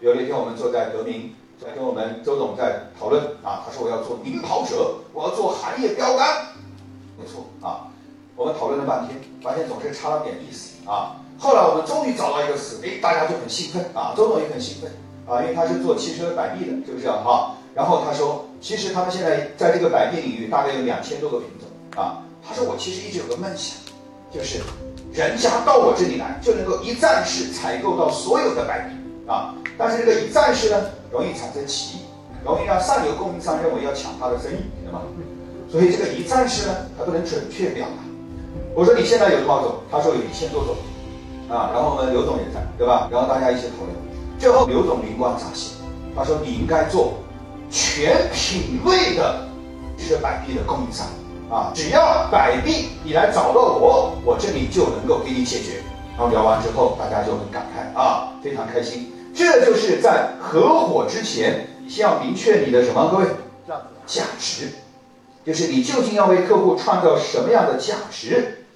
有那天我们坐在德明，在跟我们周总在讨论啊，他说我要做领跑者，我要做行业标杆，没错啊。我们讨论了半天，发现总是差了点意思啊。后来我们终于找到一个词，哎，大家就很兴奋啊，周总也很兴奋啊，因为他是做汽车摆臂的，是不是？哈，然后他说，其实他们现在在这个摆臂领域大概有两千多个品种啊。他说我其实一直有个梦想，就是人家到我这里来就能够一站式采购到所有的摆臂啊。但是这个一站式呢，容易产生歧义，容易让上游供应商认为要抢他的生意，对吗？所以这个一站式呢，它不能准确表达。我说你现在有多少种？他说有一千多种。啊，然后我们刘总也在，对吧？然后大家一起讨论，最后刘总灵光乍现，他说你应该做全品类的这个摆臂的供应商啊，只要摆臂你来找到我，我这里就能够给你解决。然后聊完之后，大家就很感慨啊，非常开心。这就是在合伙之前，你先要明确你的什么？各位，价值，就是你究竟要为客户创造什么样的价值？